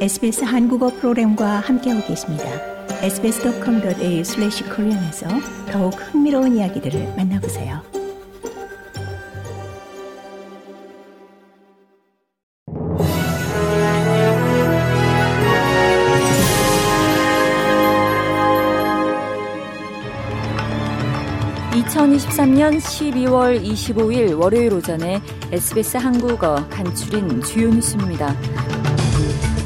SBS 한국어 프로그램과 함께하고 계십니다. sbs.com.au/korean에서 더욱 흥미로운 이야기들을 만나보세요. (2023년 12월 25일) 월요일 오전에 SBS 한국어 간추린 주요 뉴스입니다.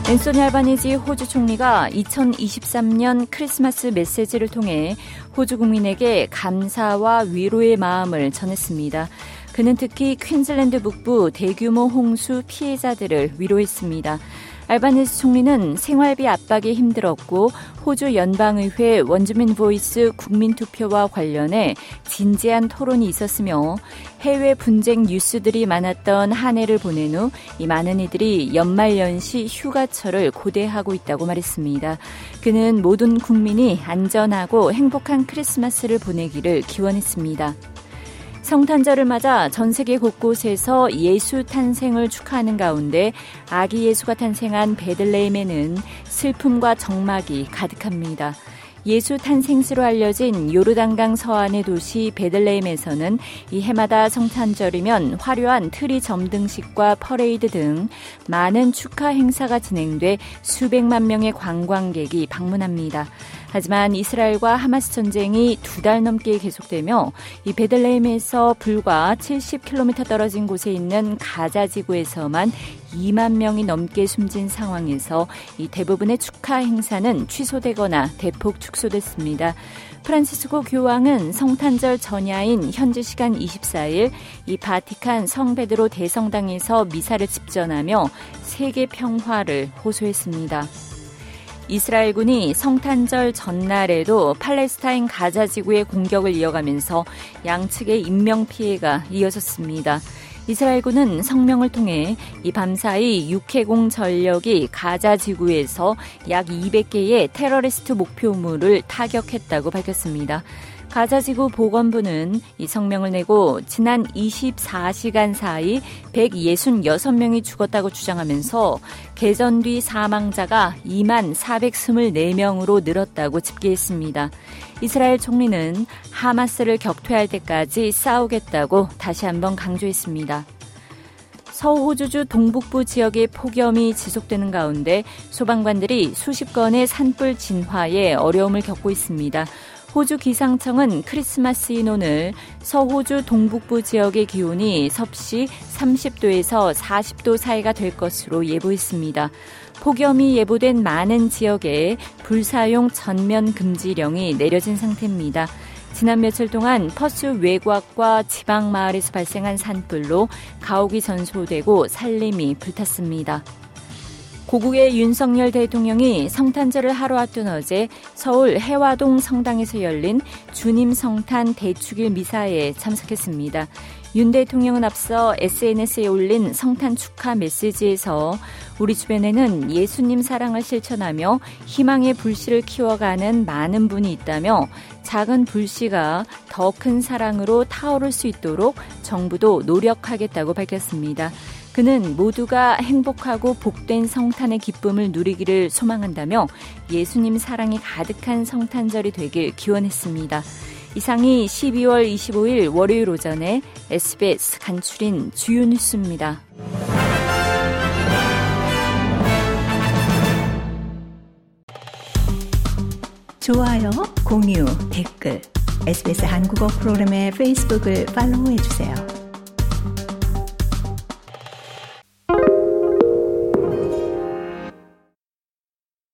앤소니 알바니지 호주 총리가 2023년 크리스마스 메시지를 통해 호주 국민에게 감사와 위로의 마음을 전했습니다. 그는 특히 퀸즐랜드 북부 대규모 홍수 피해자들을 위로했습니다. 알바니스 총리는 생활비 압박이 힘들었고 호주 연방의회 원주민 Voice 국민투표와 관련해 진지한 토론이 있었으며 해외 분쟁 뉴스들이 많았던 한 해를 보낸 후 이 많은 이들이 연말연시 휴가철을 고대하고 있다고 말했습니다. 그는 모든 국민이 안전하고 행복한 크리스마스를 보내기를 기원했습니다. 성탄절을 맞아 전 세계 곳곳에서 예수 탄생을 축하하는 가운데 아기 예수가 탄생한 베들레헴에는 슬픔과 적막이 가득합니다. 예수 탄생지로 알려진 요르단강 서안의 도시 베들레헴에서는 이 해마다 성탄절이면 화려한 트리 점등식과 퍼레이드 등 많은 축하 행사가 진행돼 수백만 명의 관광객이 방문합니다. 하지만 이스라엘과 하마스 전쟁이 두 달 넘게 계속되며 이 베들레헴에서 불과 70km 떨어진 곳에 있는 가자 지구에서만 2만 명이 넘게 숨진 상황에서 이 대부분의 축하 행사는 취소되거나 대폭 축소됐습니다. 프란시스코 교황은 성탄절 전야인 현지 시간 24일 이 바티칸 성베드로 대성당에서 미사를 집전하며 세계 평화를 호소했습니다. 이스라엘군이 성탄절 전날에도 팔레스타인 가자 지구의 공격을 이어가면서 양측의 인명 피해가 이어졌습니다. 이스라엘군은 성명을 통해 이 밤사이 육해공 전력이 가자 지구에서 약 200개의 테러리스트 목표물을 타격했다고 밝혔습니다. 가자지구 보건부는 이 성명을 내고 지난 24시간 사이 166명이 죽었다고 주장하면서 개전 뒤 사망자가 2만 424명으로 늘었다고 집계했습니다. 이스라엘 총리는 하마스를 격퇴할 때까지 싸우겠다고 다시 한번 강조했습니다. 서호주주 동북부 지역의 폭염이 지속되는 가운데 소방관들이 수십 건의 산불 진화에 어려움을 겪고 있습니다. 호주 기상청은 크리스마스인 오늘 서호주 동북부 지역의 기온이 섭씨 30도에서 40도 사이가 될 것으로 예보했습니다. 폭염이 예보된 많은 지역에 불사용 전면 금지령이 내려진 상태입니다. 지난 며칠 동안 퍼스 외곽과 지방 마을에서 발생한 산불로 가옥이 전소되고 살림이 불탔습니다. 고국의 윤석열 대통령이 성탄절을 하루 앞둔 어제 서울 해화동 성당에서 열린 주님 성탄 대축일 미사에 참석했습니다. 윤 대통령은 앞서 SNS에 올린 성탄 축하 메시지에서 우리 주변에는 예수님 사랑을 실천하며 희망의 불씨를 키워가는 많은 분이 있다며 작은 불씨가 더 큰 사랑으로 타오를 수 있도록 정부도 노력하겠다고 밝혔습니다. 그는 모두가 행복하고 복된 성탄의 기쁨을 누리기를 소망한다며 예수님 사랑이 가득한 성탄절이 되길 기원했습니다. 이상이 12월 25일 월요일 오전에 SBS 간추린 주요 뉴스입니다. 좋아요, 공유, 댓글, SBS 한국어 프로그램의 페이스북을 팔로우해주세요.